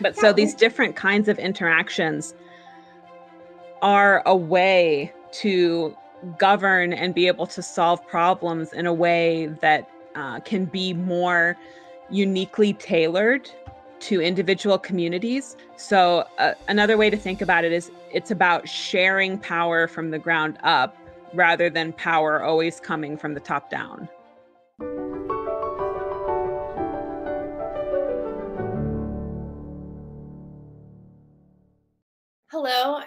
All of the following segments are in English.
But so these different kinds of interactions are a way to govern and be able to solve problems in a way that uh, can be more uniquely tailored to individual communities. So, uh, another way to think about it is it's about sharing power from the ground up rather than power always coming from the top down.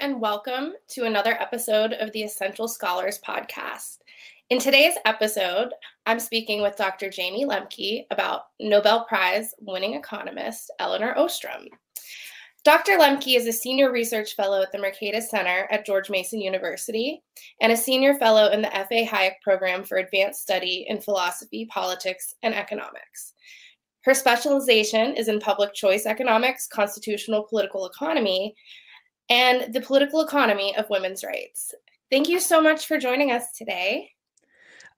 And welcome to another episode of the Essential Scholars Podcast. In today's episode, I'm speaking with Dr. Jayme Lemke about Nobel Prize winning economist Elinor Ostrom. Dr. Lemke is a senior research fellow at the Mercatus Center at George Mason University and a senior fellow in the F.A. Hayek Program for Advanced Study in Philosophy, Politics, and Economics. Her specialization is in public choice economics, constitutional political economy, and the political economy of women's rights. Thank you so much for joining us today.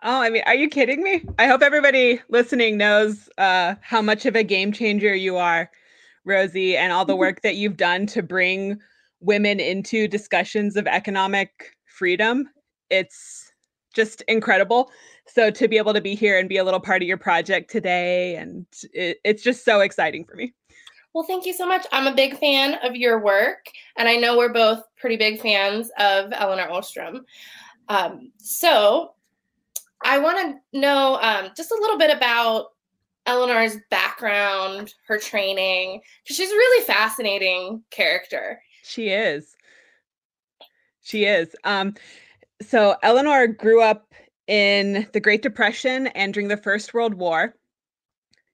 Oh, I mean, are you kidding me? I hope everybody listening knows uh, how much of a game changer you are, Rosie, and all the work that you've done to bring women into discussions of economic freedom. It's just incredible. So to be able to be here and be a little part of your project today, and it, it's just so exciting for me. Well, thank you so much. I'm a big fan of your work, and I know we're both pretty big fans of Elinor Ostrom. Um, so, I want to know um, just a little bit about Elinor's background, her training, because she's a really fascinating character. She is. She is. Um, so, Elinor grew up in the Great Depression and during the First World War.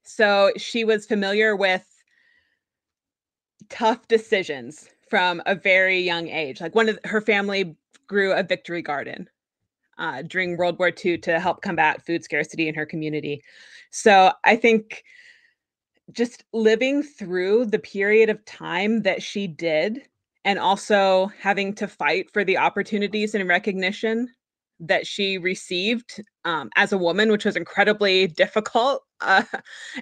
So, she was familiar with tough decisions from a very young age. Like one of her family grew a victory garden uh, during World War II to help combat food scarcity in her community. So I think just living through the period of time that she did and also having to fight for the opportunities and recognition that she received um, as a woman, which was incredibly difficult. Uh,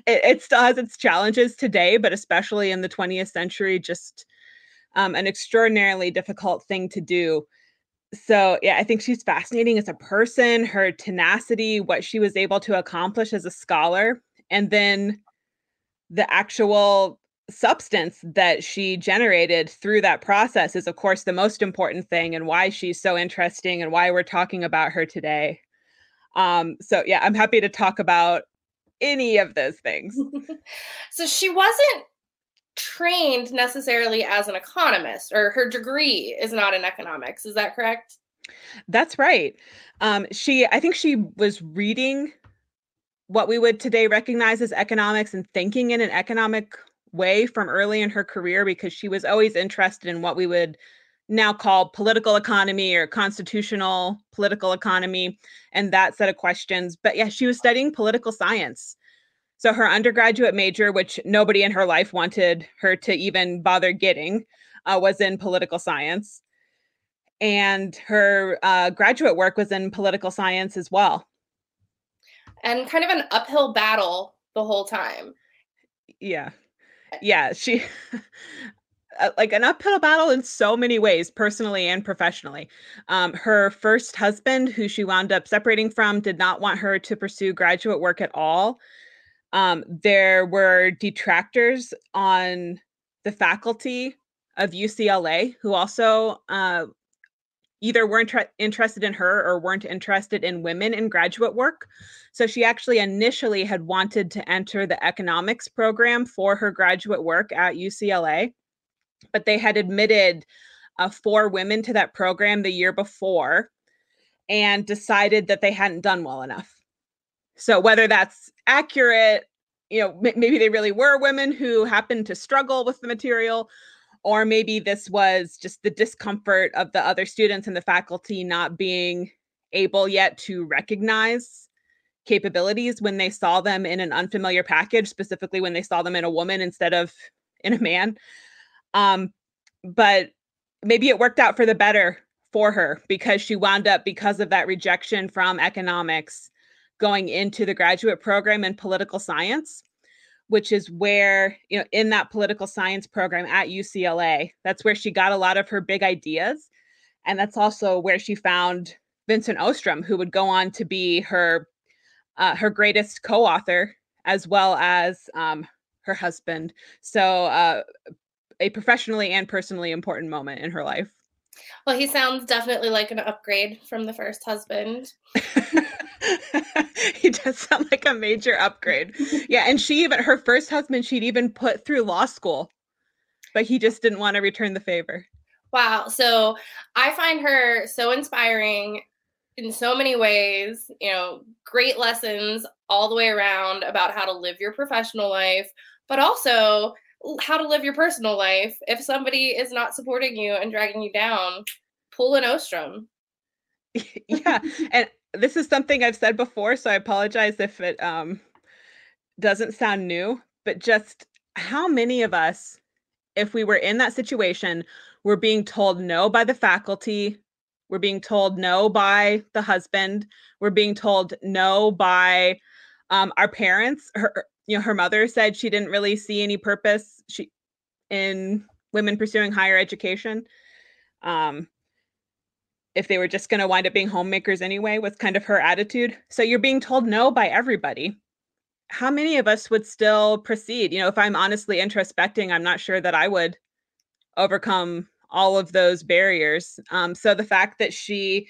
it, it, still has its challenges today, but especially in the 20th century, just um, an extraordinarily difficult thing to do. So, yeah, I think she's fascinating as a person, her tenacity, what she was able to accomplish as a scholar, and then the actual substance that she generated through that process is of course the most important thing and why she's so interesting and why we're talking about her today. Um so yeah i'm happy to talk about any of those things. So she wasn't trained necessarily as an economist or her degree is not in economics is that correct? That's right. Um she i think she was reading what we would today recognize as economics and thinking in an economic way from early in her career because she was always interested in what we would now call political economy or constitutional political economy and that set of questions. But yeah, she was studying political science. So her undergraduate major, which nobody in her life wanted her to even bother getting, uh, was in political science. And her uh, graduate work was in political science as well. And kind of an uphill battle the whole time. Yeah yeah, she uh, like an uphill battle in so many ways, personally and professionally. Um, her first husband, who she wound up separating from, did not want her to pursue graduate work at all. Um, there were detractors on the faculty of UCLA who also uh, either weren't interested in her or weren't interested in women in graduate work. So she actually initially had wanted to enter the economics program for her graduate work at UCLA, but they had admitted uh, four women to that program the year before and decided that they hadn't done well enough. So whether that's accurate, you know, m- maybe they really were women who happened to struggle with the material, or maybe this was just the discomfort of the other students and the faculty not being able yet to recognize capabilities when they saw them in an unfamiliar package specifically when they saw them in a woman instead of in a man. Um but maybe it worked out for the better for her because she wound up because of that rejection from economics going into the graduate program in political science which is where, you know, in that political science program at UCLA, that's where she got a lot of her big ideas. And that's also where she found Vincent Ostrom, who would go on to be her uh, her greatest co-author as well as um, her husband. So uh, a professionally and personally important moment in her life. Well, he sounds definitely like an upgrade from the first husband. he does sound like a major upgrade. Yeah, and she even her first husband she'd even put through law school, but he just didn't want to return the favor. Wow. So I find her so inspiring in so many ways, you know, great lessons all the way around about how to live your professional life, but also how to live your personal life. If somebody is not supporting you and dragging you down, pull an Ostrom. yeah. And this is something I've said before, so I apologize if it um doesn't sound new, but just how many of us if we were in that situation were being told no by the faculty, we're being told no by the husband, we're being told no by um, our parents, her you know her mother said she didn't really see any purpose she in women pursuing higher education. Um if they were just going to wind up being homemakers anyway was kind of her attitude. So you're being told no by everybody. How many of us would still proceed? You know if i'm honestly introspecting i'm not sure that i would overcome all of those barriers. Um so the fact that she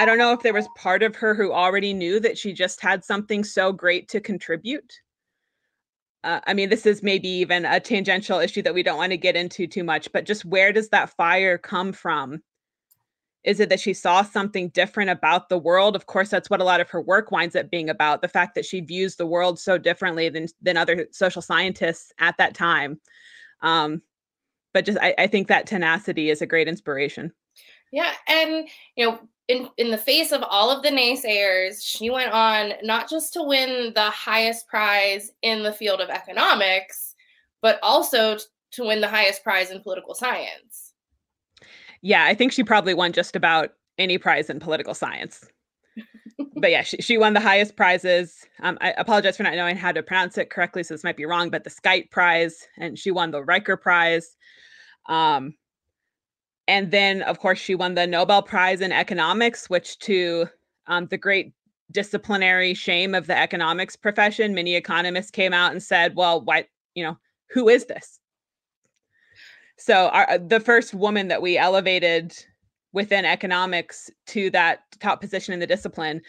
i don't know if there was part of her who already knew that she just had something so great to contribute uh, I mean, this is maybe even a tangential issue that we don't want to get into too much, but just where does that fire come from? Is it that she saw something different about the world? Of course, that's what a lot of her work winds up being about the fact that she views the world so differently than, than other social scientists at that time. Um, but just, I, I think that tenacity is a great inspiration. Yeah. And, you know, in, in the face of all of the naysayers, she went on not just to win the highest prize in the field of economics, but also to win the highest prize in political science. Yeah, I think she probably won just about any prize in political science. but yeah, she, she won the highest prizes. Um, I apologize for not knowing how to pronounce it correctly, so this might be wrong, but the Skytte Prize, and she won the Riker Prize. Um, and then, of course, she won the Nobel Prize in economics, which, to um, the great disciplinary shame of the economics profession, many economists came out and said, "Well, what you know, who is this?" So, our, uh, the first woman that we elevated within economics to that top position in the discipline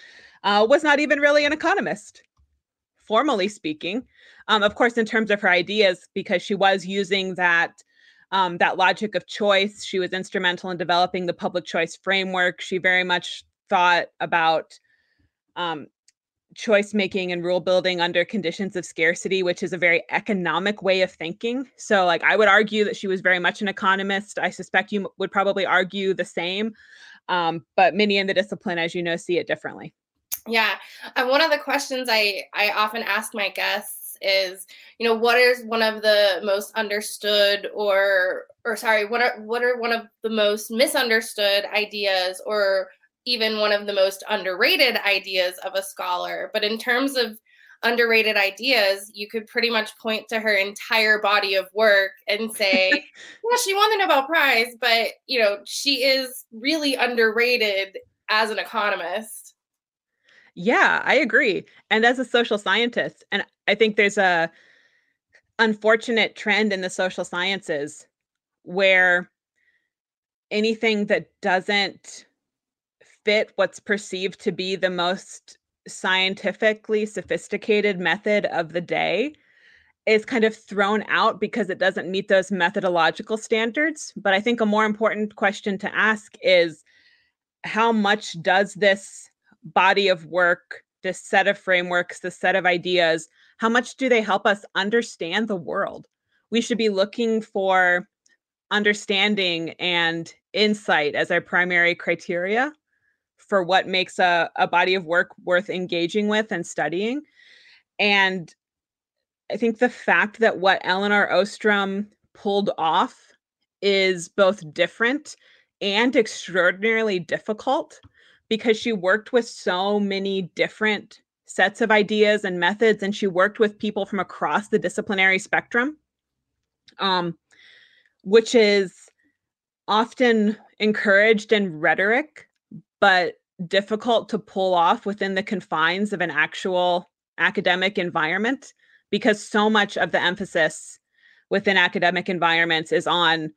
uh, was not even really an economist, formally speaking. Um, of course, in terms of her ideas, because she was using that um, that logic of choice. She was instrumental in developing the public choice framework. She very much thought about um, choice making and rule building under conditions of scarcity, which is a very economic way of thinking. So, like, I would argue that she was very much an economist. I suspect you would probably argue the same. Um, but many in the discipline, as you know, see it differently. Yeah. Uh, one of the questions I, I often ask my guests is you know what is one of the most understood or or sorry what are what are one of the most misunderstood ideas or even one of the most underrated ideas of a scholar? But in terms of underrated ideas you could pretty much point to her entire body of work and say yeah she won the nobel prize but you know she is really underrated as an economist yeah, I agree. And as a social scientist, and I think there's a unfortunate trend in the social sciences where anything that doesn't fit what's perceived to be the most scientifically sophisticated method of the day is kind of thrown out because it doesn't meet those methodological standards. But I think a more important question to ask is how much does this body of work, this set of frameworks, this set of ideas, how much do they help us understand the world? We should be looking for understanding and insight as our primary criteria for what makes a, a body of work worth engaging with and studying. And I think the fact that what Elinor Ostrom pulled off is both different and extraordinarily difficult because she worked with so many different sets of ideas and methods, and she worked with people from across the disciplinary spectrum, um, which is often encouraged in rhetoric, but difficult to pull off within the confines of an actual academic environment because so much of the emphasis within academic environments is on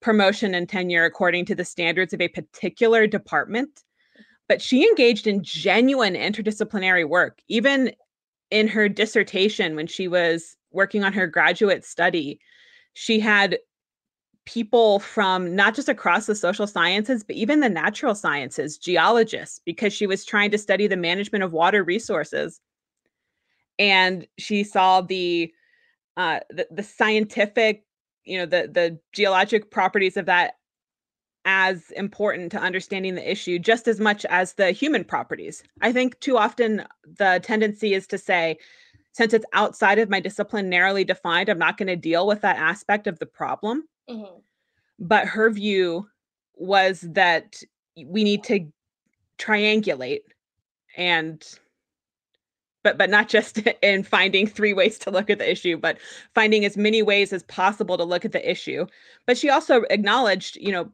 promotion and tenure according to the standards of a particular department. But she engaged in genuine interdisciplinary work, even in her dissertation when she was working on her graduate study. She had people from not just across the social sciences, but even the natural sciences, geologists, because she was trying to study the management of water resources. And she saw the uh, the, the scientific, you know, the the geologic properties of that as important to understanding the issue just as much as the human properties. I think too often the tendency is to say, since it's outside of my discipline, narrowly defined, I'm not going to deal with that aspect of the problem. Mm-hmm. But her view was that we need to triangulate and but but not just in finding three ways to look at the issue but finding as many ways as possible to look at the issue but she also acknowledged you know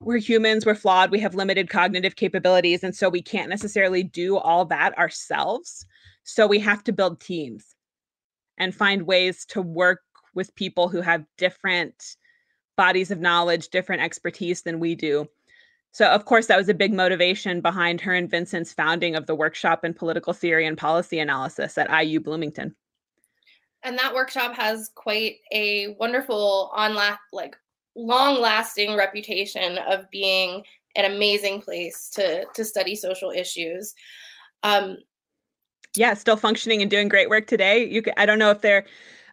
we're humans we're flawed we have limited cognitive capabilities and so we can't necessarily do all that ourselves so we have to build teams and find ways to work with people who have different bodies of knowledge different expertise than we do so, of course, that was a big motivation behind her and Vincent's founding of the workshop in political theory and policy analysis at IU Bloomington. And that workshop has quite a wonderful, on la- like long-lasting reputation of being an amazing place to to study social issues. Um, yeah, still functioning and doing great work today. You, can, I don't know if they're,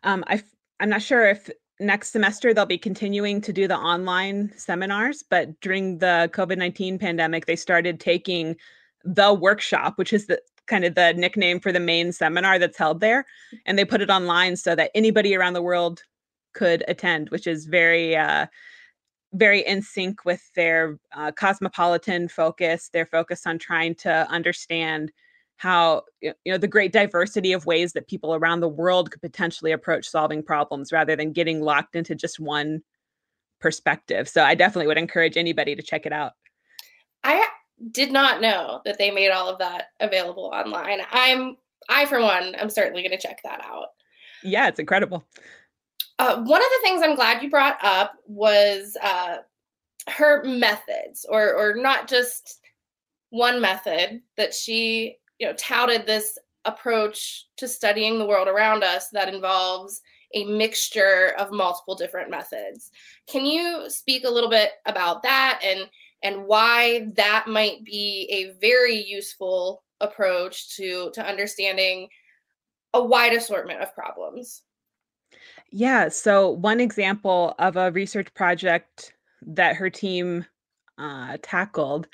um, I, I'm not sure if next semester they'll be continuing to do the online seminars but during the covid-19 pandemic they started taking the workshop which is the kind of the nickname for the main seminar that's held there and they put it online so that anybody around the world could attend which is very uh, very in sync with their uh, cosmopolitan focus their focus on trying to understand how you know the great diversity of ways that people around the world could potentially approach solving problems rather than getting locked into just one perspective. So I definitely would encourage anybody to check it out. I did not know that they made all of that available online. I'm I for one I'm certainly going to check that out. Yeah, it's incredible. Uh, one of the things I'm glad you brought up was uh, her methods, or or not just one method that she you know touted this approach to studying the world around us that involves a mixture of multiple different methods. Can you speak a little bit about that and and why that might be a very useful approach to to understanding a wide assortment of problems? Yeah, so one example of a research project that her team uh, tackled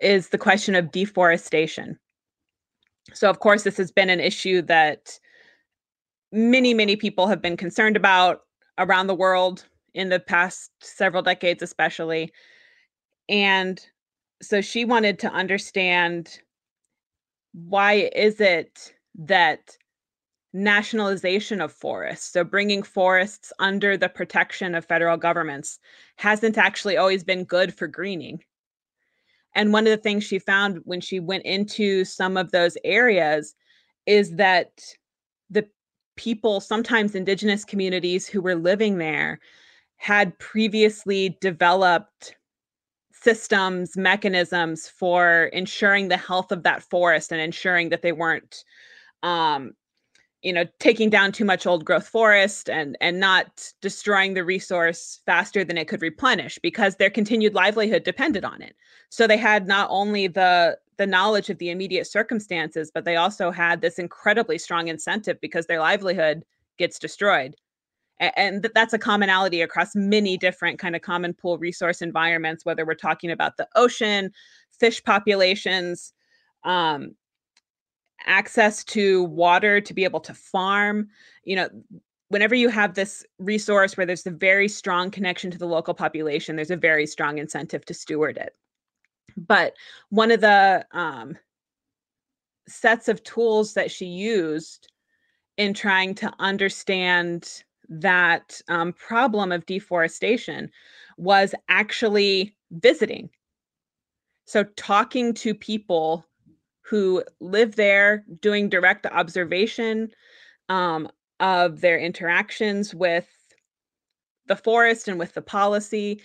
is the question of deforestation. So, of course, this has been an issue that many, many people have been concerned about around the world in the past several decades, especially. And so she wanted to understand why is it that nationalization of forests, so bringing forests under the protection of federal governments, hasn't actually always been good for greening. And one of the things she found when she went into some of those areas is that the people, sometimes indigenous communities who were living there, had previously developed systems, mechanisms for ensuring the health of that forest and ensuring that they weren't um, you know taking down too much old growth forest and and not destroying the resource faster than it could replenish because their continued livelihood depended on it. So they had not only the the knowledge of the immediate circumstances but they also had this incredibly strong incentive because their livelihood gets destroyed. And that's a commonality across many different kind of common pool resource environments whether we're talking about the ocean fish populations um, access to water to be able to farm you know whenever you have this resource where there's a very strong connection to the local population there's a very strong incentive to steward it but one of the um, sets of tools that she used in trying to understand that um, problem of deforestation was actually visiting. So, talking to people who live there, doing direct observation um, of their interactions with the forest and with the policy.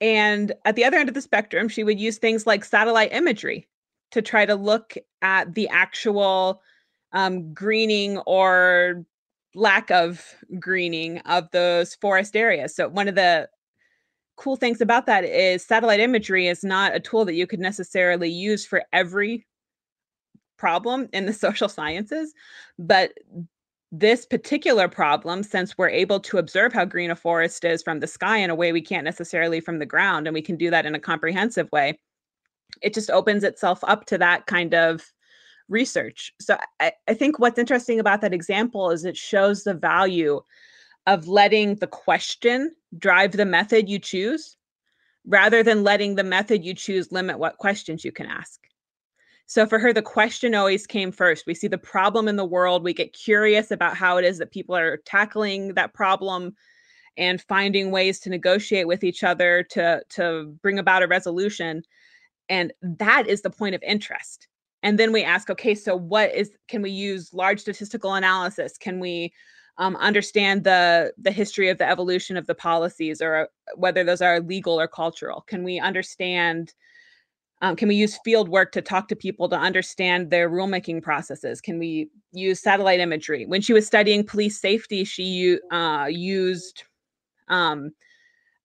And at the other end of the spectrum, she would use things like satellite imagery to try to look at the actual um, greening or lack of greening of those forest areas. So, one of the cool things about that is satellite imagery is not a tool that you could necessarily use for every problem in the social sciences, but this particular problem, since we're able to observe how green a forest is from the sky in a way we can't necessarily from the ground, and we can do that in a comprehensive way, it just opens itself up to that kind of research. So I, I think what's interesting about that example is it shows the value of letting the question drive the method you choose rather than letting the method you choose limit what questions you can ask. So for her, the question always came first. We see the problem in the world. We get curious about how it is that people are tackling that problem and finding ways to negotiate with each other to, to bring about a resolution. And that is the point of interest. And then we ask, okay, so what is, can we use large statistical analysis? Can we um, understand the the history of the evolution of the policies or whether those are legal or cultural? Can we understand um, can we use field work to talk to people to understand their rulemaking processes? Can we use satellite imagery? When she was studying police safety, she uh, used um,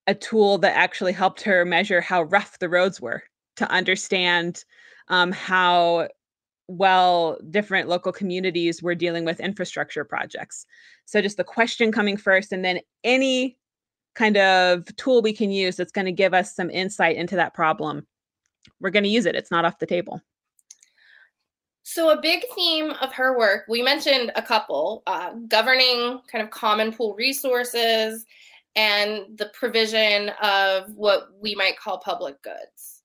a tool that actually helped her measure how rough the roads were to understand um, how well different local communities were dealing with infrastructure projects. So just the question coming first, and then any kind of tool we can use that's going to give us some insight into that problem we're going to use it. It's not off the table. So, a big theme of her work, we mentioned a couple uh, governing kind of common pool resources and the provision of what we might call public goods.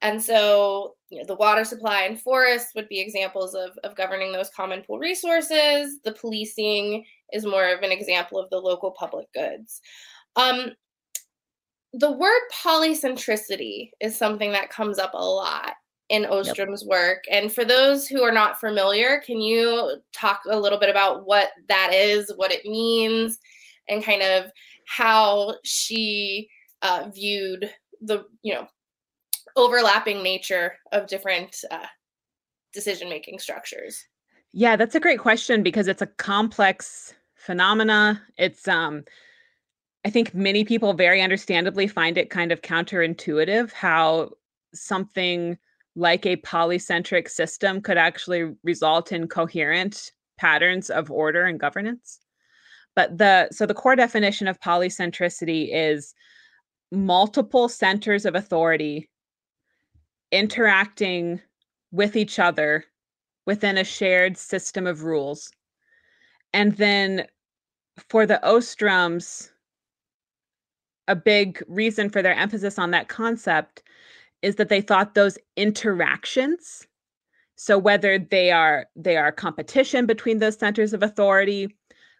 And so, you know, the water supply and forests would be examples of, of governing those common pool resources. The policing is more of an example of the local public goods. Um, the word polycentricity is something that comes up a lot in Ostrom's yep. work. And for those who are not familiar, can you talk a little bit about what that is, what it means, and kind of how she uh, viewed the, you know, overlapping nature of different uh, decision making structures? Yeah, that's a great question because it's a complex phenomena. It's um I think many people very understandably find it kind of counterintuitive how something like a polycentric system could actually result in coherent patterns of order and governance. But the so the core definition of polycentricity is multiple centers of authority interacting with each other within a shared system of rules. And then for the Ostroms, a big reason for their emphasis on that concept is that they thought those interactions so whether they are they are competition between those centers of authority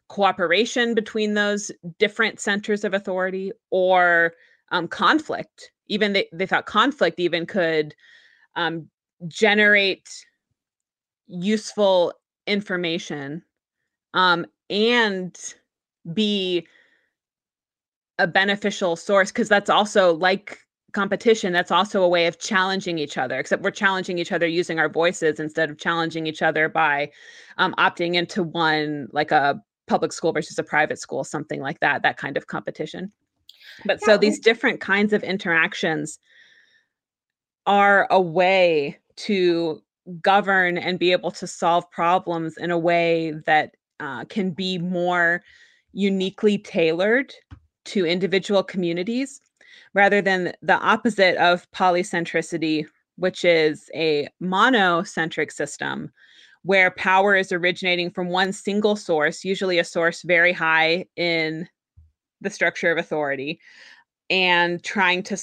cooperation between those different centers of authority or um, conflict even they, they thought conflict even could um, generate useful information um, and be a beneficial source because that's also like competition that's also a way of challenging each other except we're challenging each other using our voices instead of challenging each other by um, opting into one like a public school versus a private school something like that that kind of competition but yeah. so these different kinds of interactions are a way to govern and be able to solve problems in a way that uh, can be more uniquely tailored to individual communities rather than the opposite of polycentricity, which is a monocentric system where power is originating from one single source, usually a source very high in the structure of authority, and trying to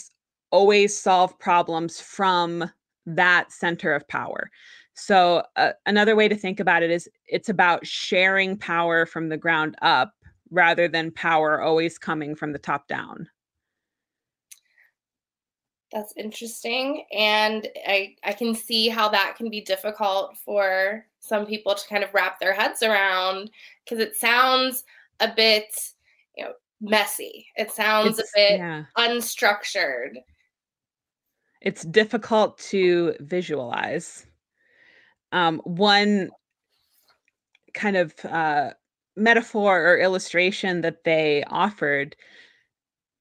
always solve problems from that center of power. So uh, another way to think about it is it's about sharing power from the ground up rather than power always coming from the top down. That's interesting. And I, I can see how that can be difficult for some people to kind of wrap their heads around because it sounds a bit, you know, messy. It sounds it's, a bit yeah. unstructured. It's difficult to visualize. Um, one kind of uh, metaphor or illustration that they offered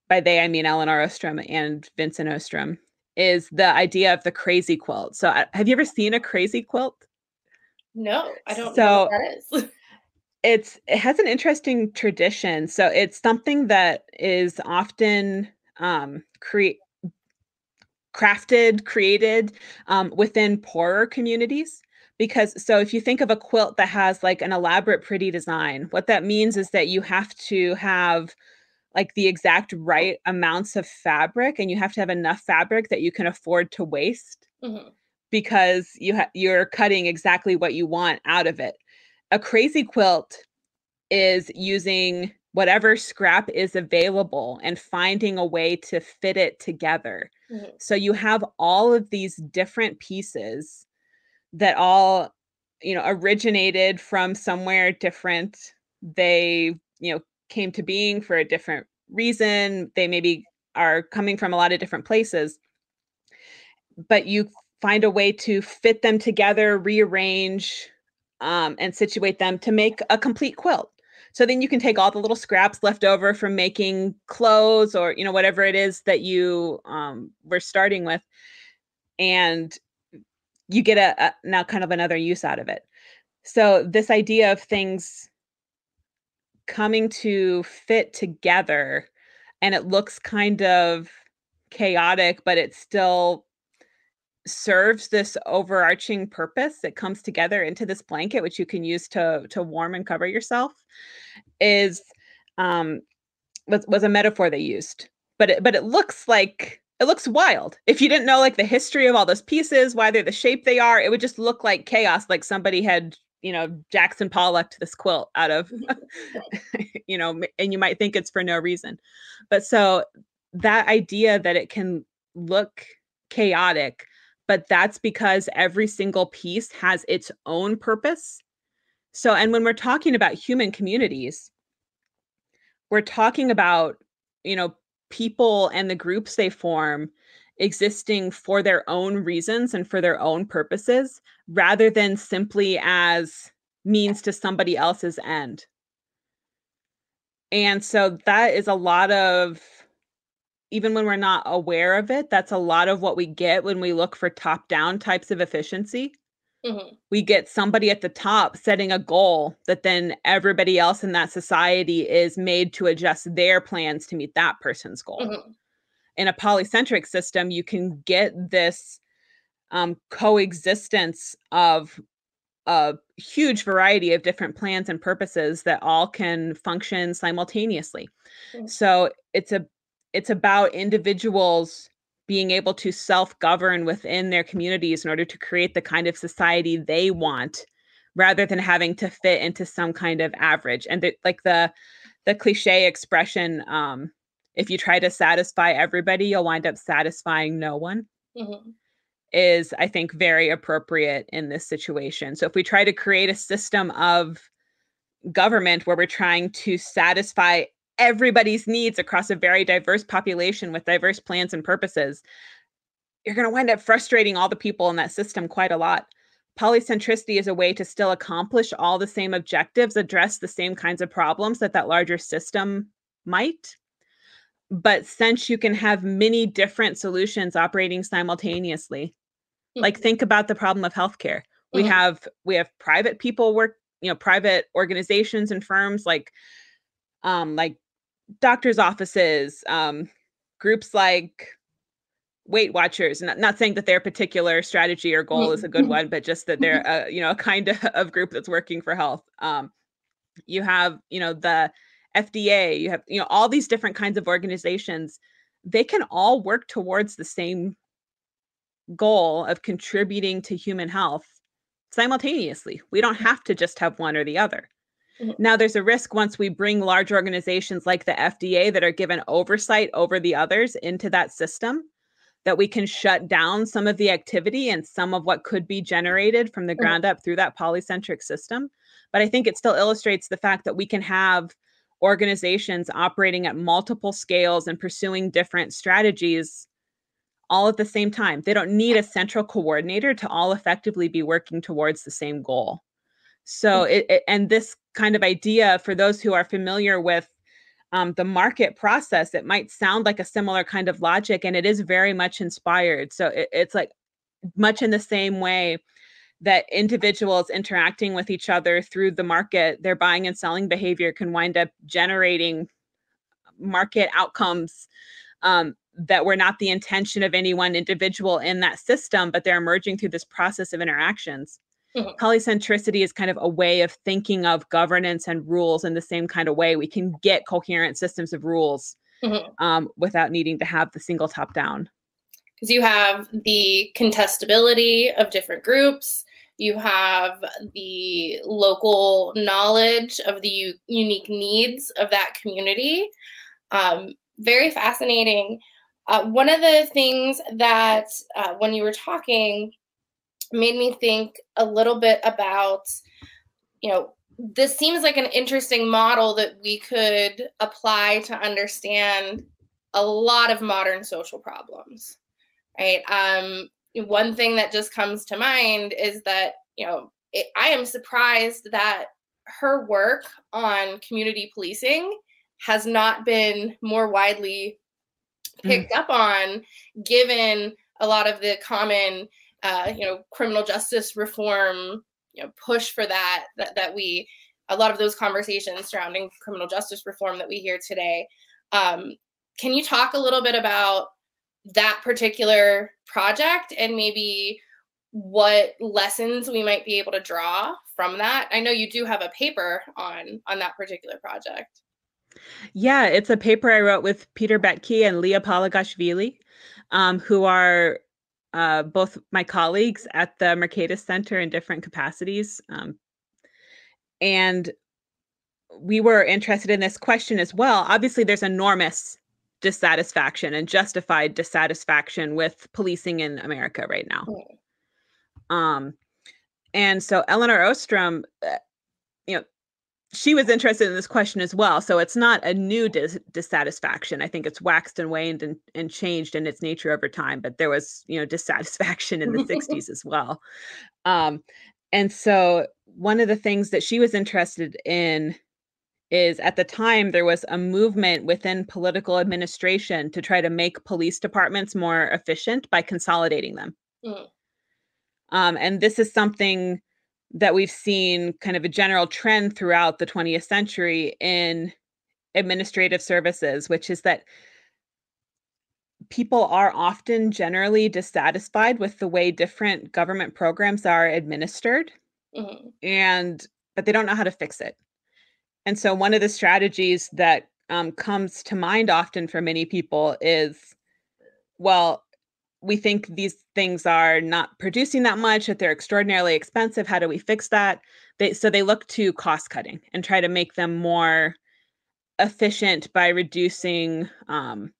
by they I mean Elinor Ostrom and Vincent Ostrom is the idea of the crazy quilt. So have you ever seen a crazy quilt? No, I don't so, know what that is. it's it has an interesting tradition. So it's something that is often um create crafted, created um, within poorer communities because so if you think of a quilt that has like an elaborate pretty design what that means is that you have to have like the exact right amounts of fabric and you have to have enough fabric that you can afford to waste mm-hmm. because you ha- you're cutting exactly what you want out of it a crazy quilt is using whatever scrap is available and finding a way to fit it together mm-hmm. so you have all of these different pieces that all you know originated from somewhere different they you know came to being for a different reason. They maybe are coming from a lot of different places. But you find a way to fit them together, rearrange, um, and situate them to make a complete quilt. So then you can take all the little scraps left over from making clothes or you know whatever it is that you um, were starting with, and you get a, a now kind of another use out of it. So this idea of things coming to fit together and it looks kind of chaotic but it still serves this overarching purpose it comes together into this blanket which you can use to to warm and cover yourself is um was, was a metaphor they used but it, but it looks like it looks wild. If you didn't know like the history of all those pieces why they're the shape they are it would just look like chaos like somebody had you know Jackson Pollock this quilt out of you know and you might think it's for no reason. But so that idea that it can look chaotic but that's because every single piece has its own purpose. So and when we're talking about human communities we're talking about you know people and the groups they form existing for their own reasons and for their own purposes rather than simply as means to somebody else's end. And so that is a lot of even when we're not aware of it, that's a lot of what we get when we look for top down types of efficiency. Mm-hmm. We get somebody at the top setting a goal that then everybody else in that society is made to adjust their plans to meet that person's goal. Mm-hmm in a polycentric system, you can get this um, coexistence of a huge variety of different plans and purposes that all can function simultaneously. Mm-hmm. So it's a it's about individuals being able to self-govern within their communities in order to create the kind of society they want rather than having to fit into some kind of average and the, like the the cliche expression um if you try to satisfy everybody, you'll wind up satisfying no one. Mm-hmm. Is I think very appropriate in this situation. So if we try to create a system of government where we're trying to satisfy everybody's needs across a very diverse population with diverse plans and purposes, you're going to wind up frustrating all the people in that system quite a lot. Polycentricity is a way to still accomplish all the same objectives, address the same kinds of problems that that larger system might, but since you can have many different solutions operating simultaneously mm-hmm. like think about the problem of healthcare we mm-hmm. have we have private people work you know private organizations and firms like um like doctors offices um groups like weight watchers not, not saying that their particular strategy or goal is a good mm-hmm. one but just that they're a you know a kind of, of group that's working for health um you have you know the FDA, you have, you know, all these different kinds of organizations, they can all work towards the same goal of contributing to human health simultaneously. We don't have to just have one or the other. Mm-hmm. Now, there's a risk once we bring large organizations like the FDA that are given oversight over the others into that system that we can shut down some of the activity and some of what could be generated from the ground up through that polycentric system. But I think it still illustrates the fact that we can have organizations operating at multiple scales and pursuing different strategies all at the same time. They don't need a central coordinator to all effectively be working towards the same goal. So, it, it, and this kind of idea for those who are familiar with um, the market process, it might sound like a similar kind of logic, and it is very much inspired. So, it, it's like much in the same way that individuals interacting with each other through the market, their buying and selling behavior can wind up generating market outcomes um, that were not the intention of any one individual in that system, but they're emerging through this process of interactions. Mm-hmm. Polycentricity is kind of a way of thinking of governance and rules in the same kind of way. We can get coherent systems of rules mm-hmm. um, without needing to have the single top down. Because you have the contestability of different groups, you have the local knowledge of the u- unique needs of that community. Um, very fascinating. Uh, one of the things that uh, when you were talking made me think a little bit about, you know, this seems like an interesting model that we could apply to understand a lot of modern social problems, right? Um, one thing that just comes to mind is that, you know, it, I am surprised that her work on community policing has not been more widely mm. picked mm. up on given a lot of the common uh, you know criminal justice reform you know push for that, that that we a lot of those conversations surrounding criminal justice reform that we hear today. Um, can you talk a little bit about that particular project and maybe what lessons we might be able to draw from that? I know you do have a paper on on that particular project. Yeah it's a paper i wrote with Peter Boettke and Liya Palagashvili um, who are uh, both my colleagues at the Mercatus Center in different capacities. Um, and we were interested in this question as well. Obviously, there's enormous dissatisfaction and justified dissatisfaction with policing in America right now. Um, and so Elinor Ostrom, uh, you know, she was interested in this question as well. So it's not a new dis- dissatisfaction. I think it's waxed and waned and, and changed in its nature over time, but there was, you know, dissatisfaction in the 60s as well. Um, and so one of the things that she was interested in is at the time there was a movement within political administration to try to make police departments more efficient by consolidating them. Mm. Um, and this is something that we've seen kind of a general trend throughout the 20th century in administrative services, which is that people are often generally dissatisfied with the way different government programs are administered mm-hmm. and but they don't know how to fix it and so one of the strategies that um, comes to mind often for many people is well we think these things are not producing that much that they're extraordinarily expensive how do we fix that they so they look to cost cutting and try to make them more efficient by reducing um,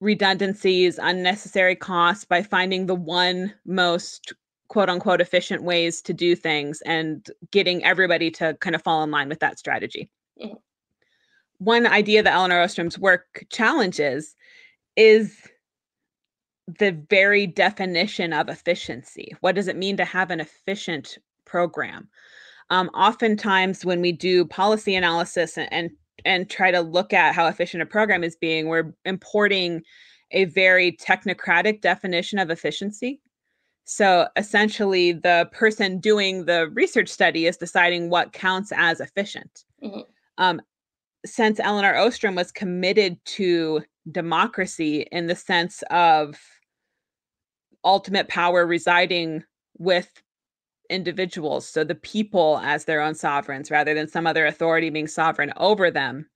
redundancies unnecessary costs by finding the one most quote unquote efficient ways to do things and getting everybody to kind of fall in line with that strategy mm-hmm. one idea that Elinor ostrom's work challenges is the very definition of efficiency. What does it mean to have an efficient program? Um, oftentimes, when we do policy analysis and, and and try to look at how efficient a program is being, we're importing a very technocratic definition of efficiency. So essentially, the person doing the research study is deciding what counts as efficient. Mm-hmm. Um, since Elinor Ostrom was committed to democracy in the sense of ultimate power residing with individuals, so the people as their own sovereigns rather than some other authority being sovereign over them.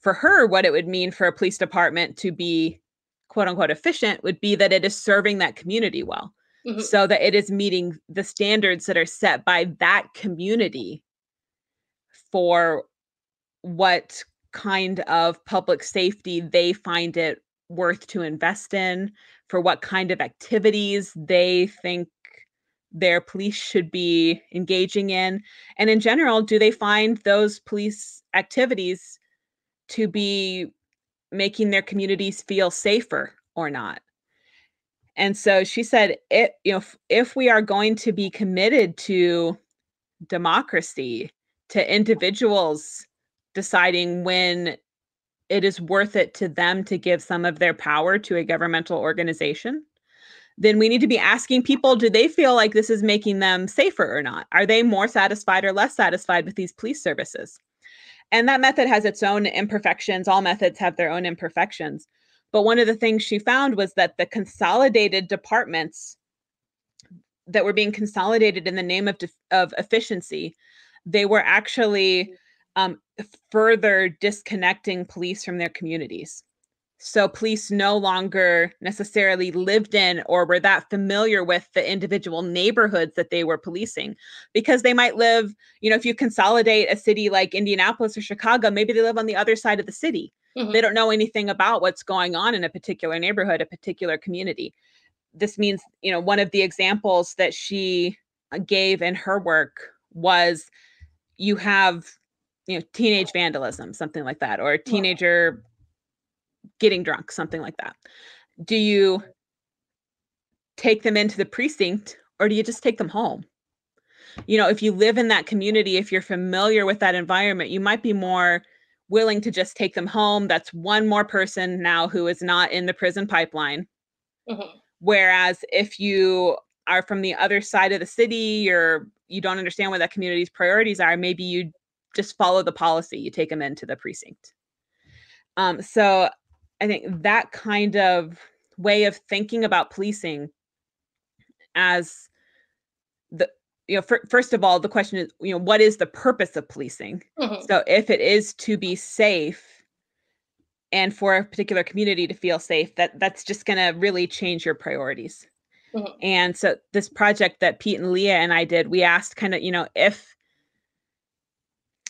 For her, what it would mean for a police department to be quote unquote efficient would be that it is serving that community well. mm-hmm. so that it is meeting the standards that are set by that community for what kind of public safety they find it worth to invest in, for what kind of activities they think their police should be engaging in. And in general, do they find those police activities to be making their communities feel safer or not? And so she said, it, you know, if, if we are going to be committed to democracy, to individuals deciding when it is worth it to them to give some of their power to a governmental organization, then we need to be asking people do they feel like this is making them safer or not? Are they more satisfied or less satisfied with these police services? And that method has its own imperfections. All methods have their own imperfections. But one of the things she found was that the consolidated departments that were being consolidated in the name of, of efficiency, they were actually um, further disconnecting police from their communities. So police no longer necessarily lived in or were that familiar with the individual neighborhoods that they were policing because they might live, you know, if you consolidate a city like Indianapolis or Chicago, maybe they live on the other side of the city. Mm-hmm. They don't know anything about what's going on in a particular neighborhood, a particular community. This means, you know, one of the examples that she uh, gave in her work was you have you know teenage vandalism something like that or a teenager getting drunk something like that. Do you take them into the precinct or do you just take them home? You know if you live in that community if you're familiar with that environment you might be more willing to just take them home. That's one more person now who is not in the prison pipeline. Mm-hmm. whereas if you are from the other side of the city or you don't understand what that community's priorities are maybe you just follow the policy you take them into the precinct um, so i think that kind of way of thinking about policing as the you know for, first of all the question is you know what is the purpose of policing mm-hmm. so if it is to be safe and for a particular community to feel safe that that's just going to really change your priorities mm-hmm. and so this project that pete and Liya and i did we asked kind of you know if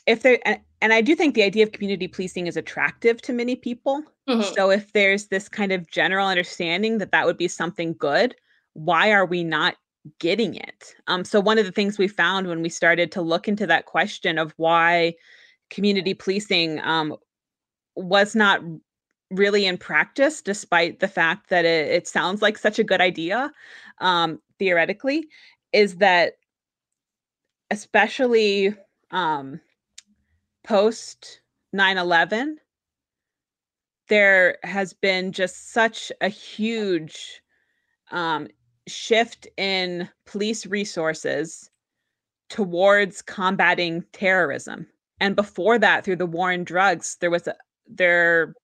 if there and, and I do think the idea of community policing is attractive to many people. Mm-hmm. So if there's this kind of general understanding that that would be something good, why are we not getting it? Um, so one of the things we found when we started to look into that question of why community policing um, was not really in practice, despite the fact that it, it sounds like such a good idea um, theoretically, is that especially um, post 9 11, there has been just such a huge um, shift in police resources towards combating terrorism. And before that, through the war on drugs, there was a, there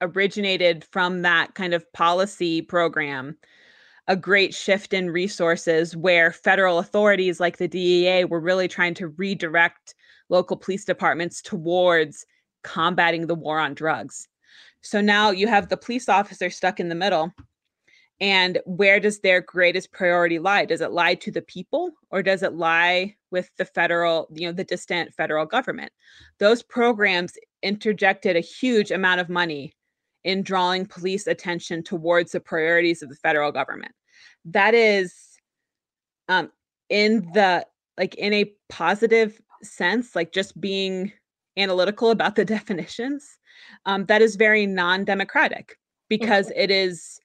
originated from that kind of policy program a great shift in resources where federal authorities like the DEA were really trying to redirect local police departments towards combating the war on drugs. So now you have the police officer stuck in the middle. And where does their greatest priority lie? Does it lie to the people or does it lie with the federal, you know, the distant federal government? Those programs interjected a huge amount of money in drawing police attention towards the priorities of the federal government. That is um, in the like in a positive sense, like just being analytical about the definitions, um, that is very non democratic because mm-hmm. it is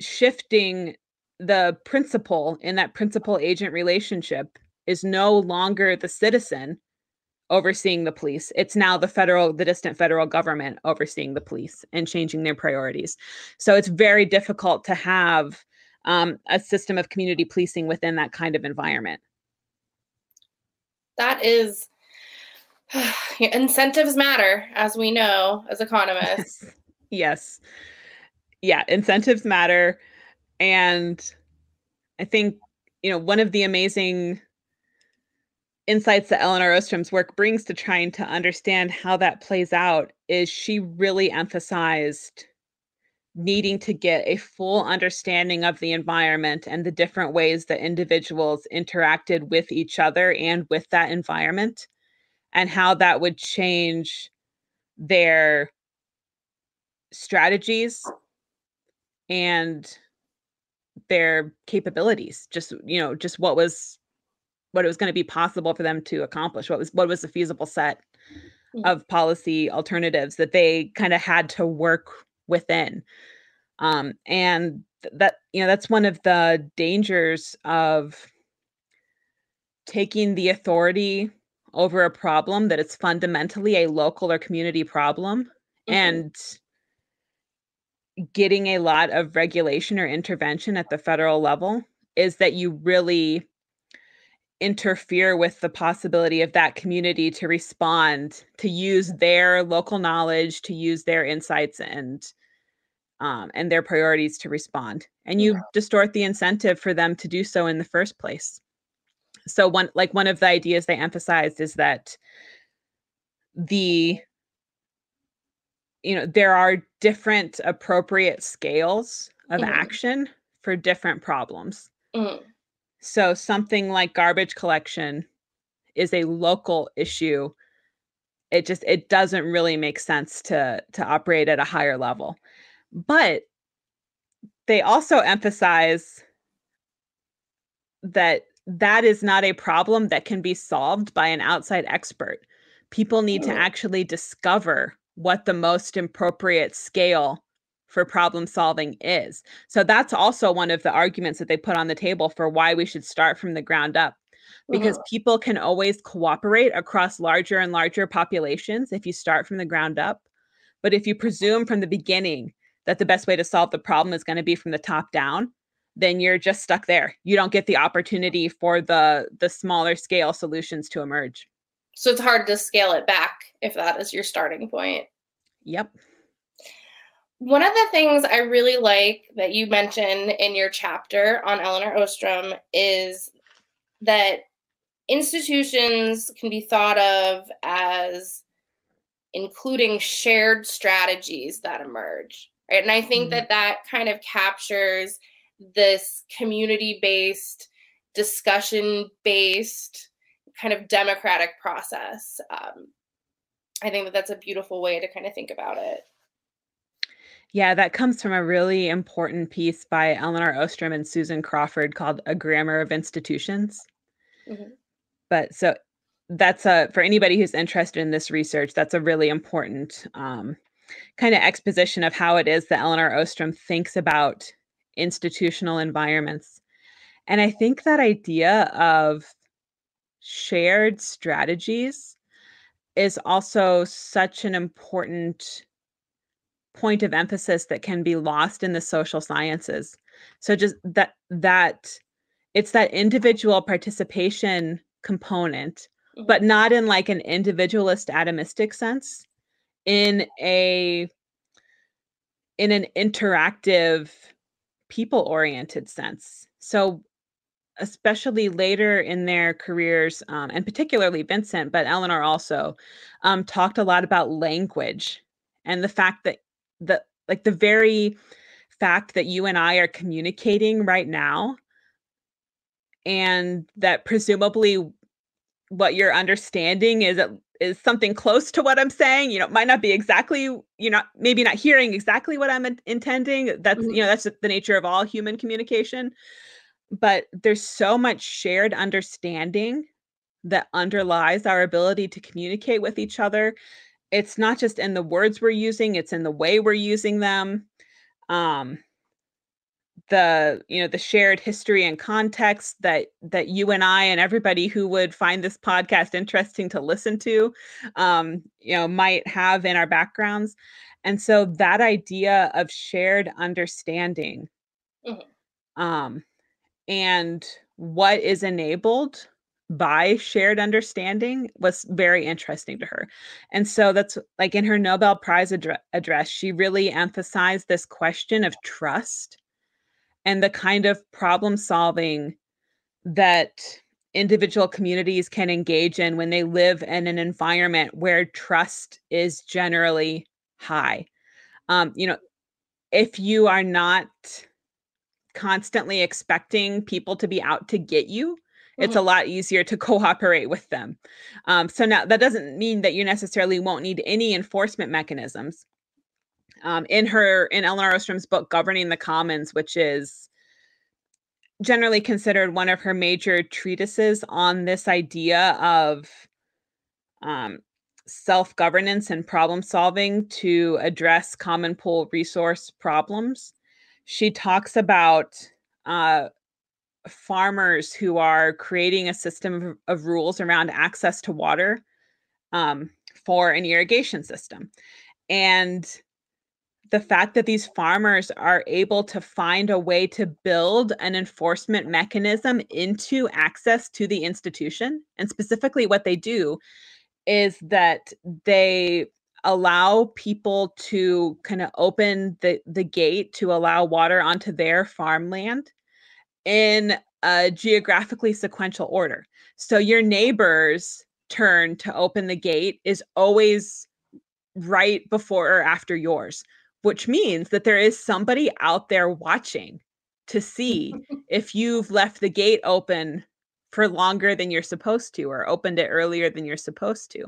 shifting the principal in that principal agent relationship is no longer the citizen overseeing the police. It's now the federal, the distant federal government overseeing the police and changing their priorities. So it's very difficult to have um, a system of community policing within that kind of environment that is incentives matter, as we know as economists. yes. Yeah, incentives matter. And I think, you know, one of the amazing insights that Elinor Ostrom's work brings to trying to understand how that plays out is she really emphasized needing to get a full understanding of the environment and the different ways that individuals interacted with each other and with that environment and how that would change their strategies and their capabilities just you know just what was what it was going to be possible for them to accomplish what was what was the feasible set of policy alternatives that they kind of had to work within um and that you know that's one of the dangers of taking the authority over a problem that is fundamentally a local or community problem mm-hmm. and getting a lot of regulation or intervention at the federal level is that you really interfere with the possibility of that community to respond to use their local knowledge to use their insights and um, and their priorities to respond and you yeah. distort the incentive for them to do so in the first place so one like one of the ideas they emphasized is that the you know there are different appropriate scales of mm-hmm. action for different problems mm-hmm. So something like garbage collection is a local issue. It just it doesn't really make sense to to operate at a higher level. But they also emphasize that that is not a problem that can be solved by an outside expert. People need to mm. actually discover what the most appropriate scale for problem solving is. So that's also one of the arguments that they put on the table for why we should start from the ground up. Because mm-hmm. people can always cooperate across larger and larger populations if you start from the ground up. But if you presume from the beginning that the best way to solve the problem is going to be from the top down, then you're just stuck there. You don't get the opportunity for the the smaller scale solutions to emerge. So it's hard to scale it back if that is your starting point. Yep. One of the things I really like that you mention in your chapter on Elinor Ostrom is that institutions can be thought of as including shared strategies that emerge right and i think mm-hmm. that that kind of captures this community based, discussion based kind of democratic process. Um, I think that that's a beautiful way to kind of think about it. Yeah, that comes from a really important piece by Elinor Ostrom and Susan Crawford called A Grammar of Institutions. Mm-hmm. But so that's a for anybody who's interested in this research, that's a really important um, kind of exposition of how it is that Elinor Ostrom thinks about institutional environments. And I think that idea of shared strategies is also such an important point of emphasis that can be lost in the social sciences. So just that that it's that individual participation component, mm-hmm. but not in like an individualist atomistic sense, in a in an interactive people oriented sense. So, especially later in their careers, um, and particularly Vincent, but Elinor also um, talked a lot about language and the fact that the like the very fact that you and I are communicating right now, and that presumably what you're understanding is is something close to what I'm saying. You know, might not be exactly, you know, maybe not hearing exactly what I'm intending. That's, mm-hmm. you know, that's the nature of all human communication. But there's so much shared understanding that underlies our ability to communicate with each other. It's not just in the words we're using, it's in the way we're using them. Um, the you know the shared history and context that that you and I and everybody who would find this podcast interesting to listen to um you know might have in our backgrounds and so that idea of shared understanding mm-hmm. um and what is enabled by shared understanding was very interesting to her. And so that's like in her Nobel Prize ad- address, she really emphasized this question of trust and the kind of problem solving that individual communities can engage in when they live in an environment where trust is generally high. Um, you know, if you are not constantly expecting people to be out to get you, it's Mm-hmm. a lot easier to cooperate with them. Um, so now that doesn't mean that you necessarily won't need any enforcement mechanisms. Um, in her in Elinor Ostrom's book Governing the Commons, which is generally considered one of her major treatises on this idea of um, self governance and problem solving to address common pool resource problems. She talks about uh, farmers who are creating a system of, rules around access to water um, for an irrigation system. And the fact that these farmers are able to find a way to build an enforcement mechanism into access to the institution, and specifically what they do is that they allow people to kind of open the, the gate to allow water onto their farmland in a geographically sequential order. So your neighbor's turn to open the gate is always right before or after yours, which means that there is somebody out there watching to see if you've left the gate open for longer than you're supposed to or opened it earlier than you're supposed to.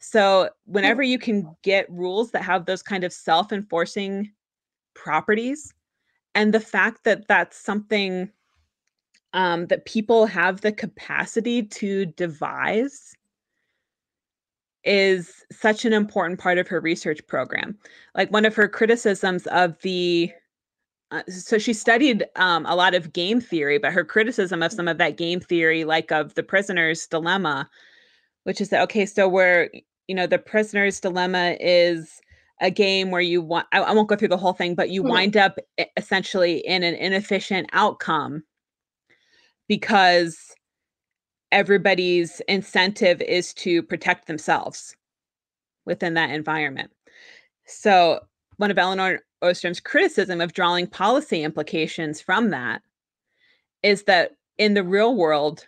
So, hmm. whenever you can get rules that have those kind of self enforcing properties, and the fact that that's something um, that people have the capacity to devise is such an important part of her research program. Like one of her criticisms of the uh, so she studied um, a lot of game theory, but her criticism of some of that game theory, like of the prisoner's dilemma, which is that okay, so where you know the prisoner's dilemma is a game where you want I, I won't go through the whole thing, but you Mhm. wind up essentially in an inefficient outcome because everybody's incentive is to protect themselves within that environment. So, one of Elinor Ostrom's criticism of drawing policy implications from that is that in the real world,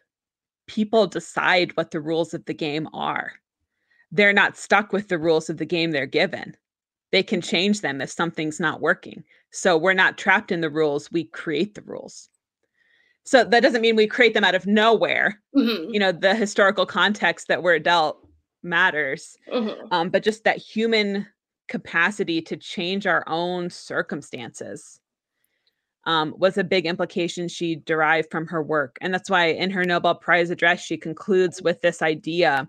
people decide what the rules of the game are. They're not stuck with the rules of the game they're given. They can change them if something's not working. So, we're not trapped in the rules, we create the rules. So, that doesn't mean we create them out of nowhere Mhm. you know the historical context that we're dealt matters Mhm. um, but just that human capacity to change our own circumstances um, was a big implication she derived from her work and that's why in her nobel prize address she concludes with this idea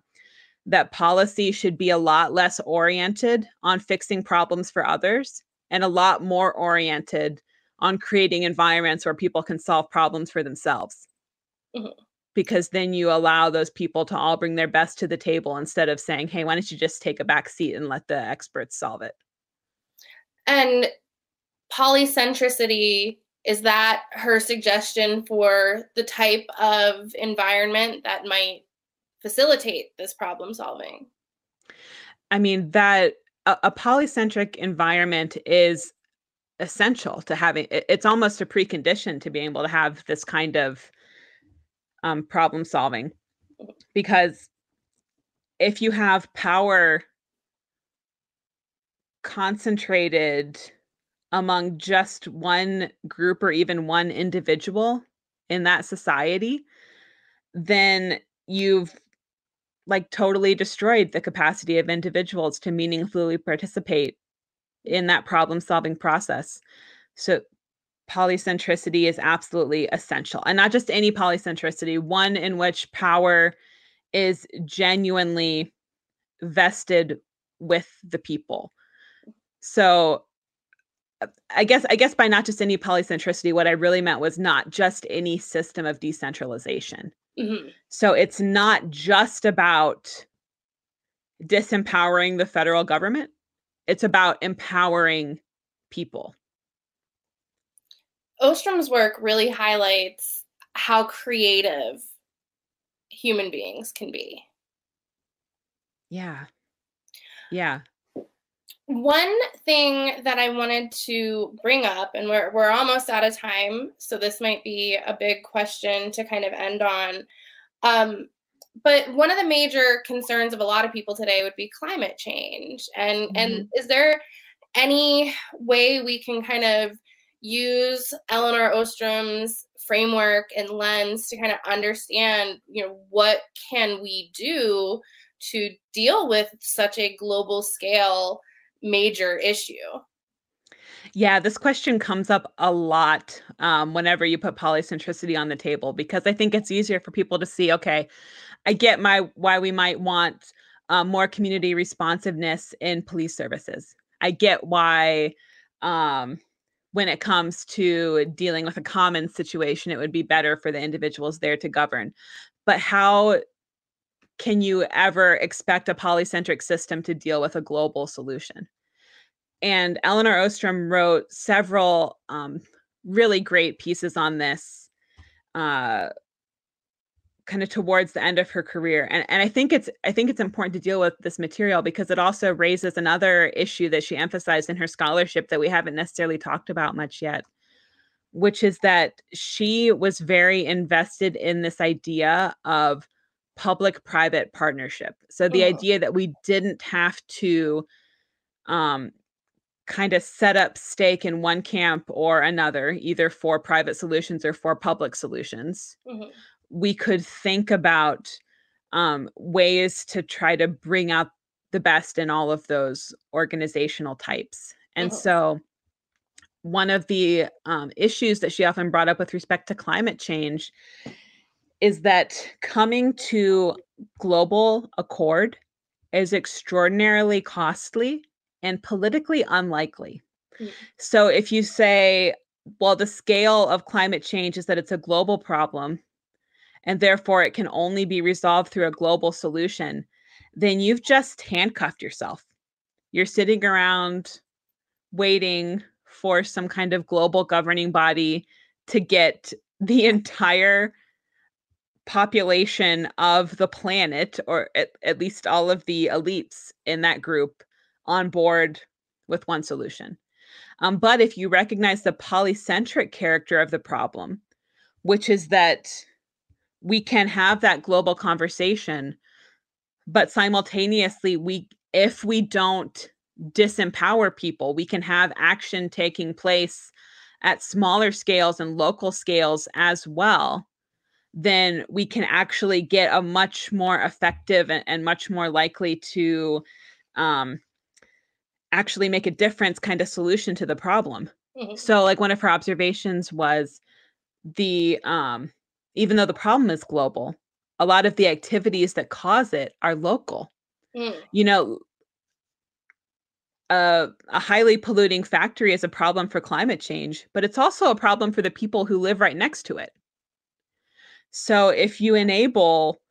that policy should be a lot less oriented on fixing problems for others and a lot more oriented on creating environments where people can solve problems for themselves Mhm. because then you allow those people to all bring their best to the table instead of saying, hey, why don't you just take a back seat and let the experts solve it? And polycentricity is that her suggestion for the type of environment that might facilitate this problem solving? I mean, that a, a polycentric environment is essential to having it- it's almost a precondition to being able to have this kind of um, problem solving because if you have power concentrated among just one group or even one individual in that society then you've like totally destroyed the capacity of individuals to meaningfully participate in that problem solving process. So polycentricity is absolutely essential and not just any polycentricity one in which power is genuinely vested with the people. So uh, i guess i guess by not just any polycentricity what i really meant was not just any system of decentralization Mhm. so it's not just about disempowering the federal government it's about empowering people Ostrom's work really highlights how creative human beings can be. yeah yeah One thing that I wanted to bring up, and we're, we're almost out of time, so this might be a big question to kind of end on. Um, but one of the major concerns of a lot of people today would be climate change. And and is there any way we can kind of use Elinor Ostrom's framework and lens to kind of understand, you know, what can we do to deal with such a global scale major issue? Yeah, this question comes up a lot um, whenever you put polycentricity on the table because I think it's easier for people to see. Okay, I get my why we might want um, more community responsiveness in police services. I get why um, when it comes to dealing with a common situation, it would be better for the individuals there to govern. But how can you ever expect a polycentric system to deal with a global solution? And Elinor Ostrom wrote several um, really great pieces on this uh, kind of towards the end of her career and and I think it's I think it's important to deal with this material because it also raises another issue that she emphasized in her scholarship that we haven't necessarily talked about much yet which is that she was very invested in this idea of public private partnership so the oh. idea that we didn't have to um kind of set up stake in one camp or another either for private solutions or for public solutions mm-hmm we could think about um, ways to try to bring out the best in all of those organizational types. And uh-huh. so, one of the um, issues that she often brought up with respect to climate change is that coming to global accord is extraordinarily costly and politically unlikely. Mm-hmm. So, if you say, well, the scale of climate change is that it's a global problem, and therefore it can only be resolved through a global solution, then you've just handcuffed yourself. You're sitting around waiting for some kind of global governing body to get the entire population of the planet, or at, at least all of the elites in that group, on board with one solution. Um, but if you recognize the polycentric character of the problem, which is that we can have that global conversation but simultaneously we if we don't disempower people we can have action taking place at smaller scales and local scales as well then we can actually get a much more effective and, and much more likely to um, actually make a difference kind of solution to the problem mm-hmm. so like one of her observations was the um even though the problem is global, a lot of the activities that cause it are local. Mm. You know, a, a highly polluting factory is a problem for climate change, but it's also a problem for the people who live right next to it. So if you enable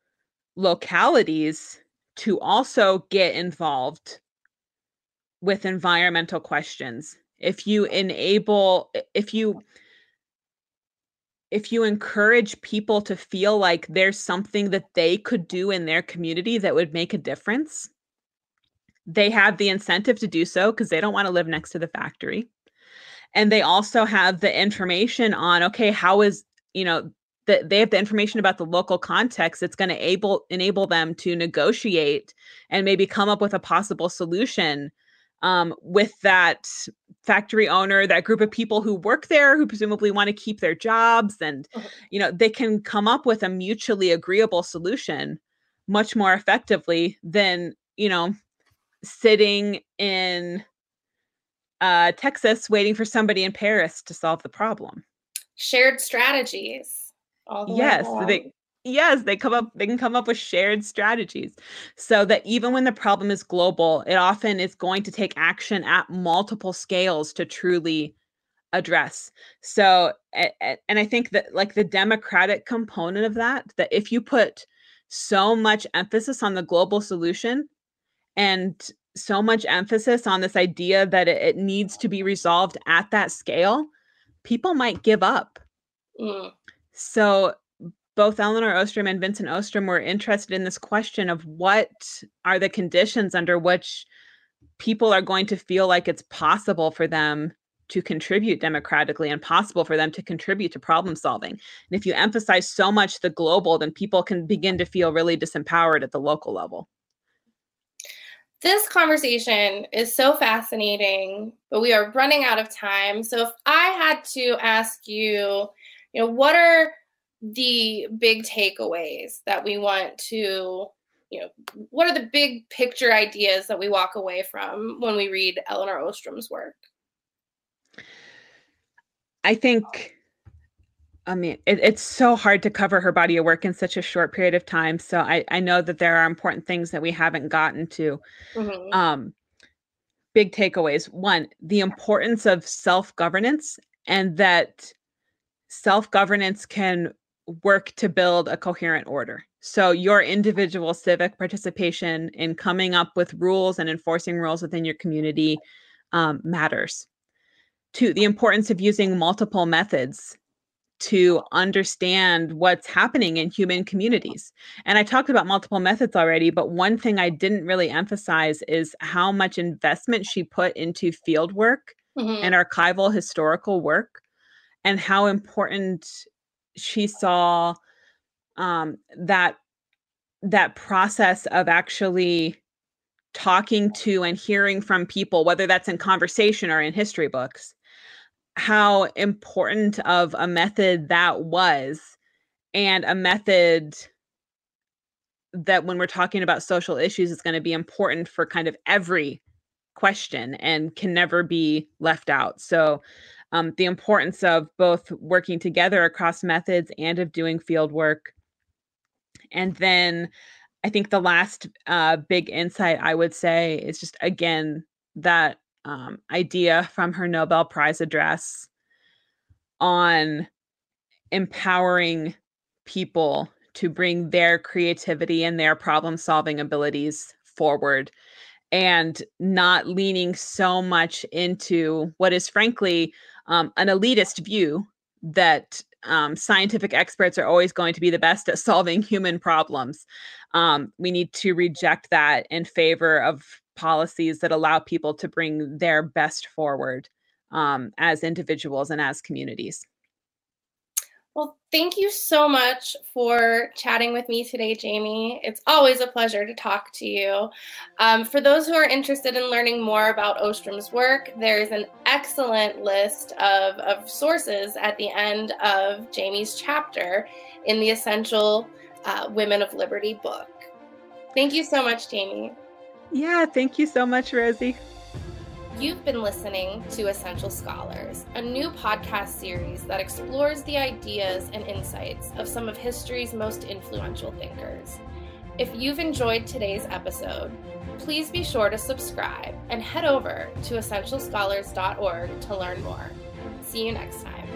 localities to also get involved with environmental questions, if you enable, if you if you encourage people to feel like there's something that they could do in their community that would make a difference, they have the incentive to do so because they don't want to live next to the factory. And they also have the information on, okay, how is, you know, that they have the information about the local context that's going to able enable them to negotiate and maybe come up with a possible solution um, with that factory owner that group of people who work there who presumably want to keep their jobs and uh-huh. you know they can come up with a mutually agreeable solution much more effectively than you know sitting in uh, texas waiting for somebody in paris to solve the problem shared strategies yes they yes they come up they can come up with shared strategies so that even when the problem is global it often is going to take action at multiple scales to truly address. So and i think that like the democratic component of that that if you put so much emphasis on the global solution and so much emphasis on this idea that it, it needs to be resolved at that scale people might give up. Mm. So both Elinor Ostrom and Vincent Ostrom were interested in this question of what are the conditions under which people are going to feel like it's possible for them to contribute democratically and possible for them to contribute to problem solving. And if you emphasize so much the global, then people can begin to feel really disempowered at the local level. this conversation is so fascinating, but we are running out of time. So if I had to ask you, you know, what are the big takeaways that we want to, you know, what are the big picture ideas that we walk away from when we read Elinor Ostrom's work? I think I mean, it, it's so hard to cover her body of work in such a short period of time. So I, I know that there are important things that we haven't gotten to. Mm-hmm. Um, big takeaways. One, the importance of self governance, and that self governance can work to build a coherent order. So your individual civic participation in coming up with rules and enforcing rules within your community um, matters. Two, the importance of using multiple methods to understand what's happening in human communities. And I talked about multiple methods already, but one thing I didn't really emphasize is how much investment she put into field work mm-hmm. and archival historical work, and how important she saw um, that that process of actually talking to and hearing from people, whether that's in conversation or in history books, how important of a method that was and a method that when we're talking about social issues is going to be important for kind of every question and can never be left out. So um, the importance of both working together across methods and of doing field work. And then i think the last uh, big insight i would say is just again that um, idea from her Nobel Prize address on empowering people to bring their creativity and their problem solving abilities forward and not leaning so much into what is frankly um, an elitist view that um, scientific experts are always going to be the best at solving human problems. Um, we need to reject that in favor of policies that allow people to bring their best forward um, as individuals and as communities. Well, thank you so much for chatting with me today, Jayme. It's always a pleasure to talk to you. Um, for those who are interested in learning more about Ostrom's work, there's an excellent list of, of sources at the end of Jayme's chapter in the Essential uh, Women of Liberty book. Thank you so much, Jayme. Yeah, thank you so much, Rosie. You've been listening to Essential Scholars, a new podcast series that explores the ideas and insights of some of history's most influential thinkers. If you've enjoyed today's episode, please be sure to subscribe and head over to essentialscholars.org to learn more. See you next time.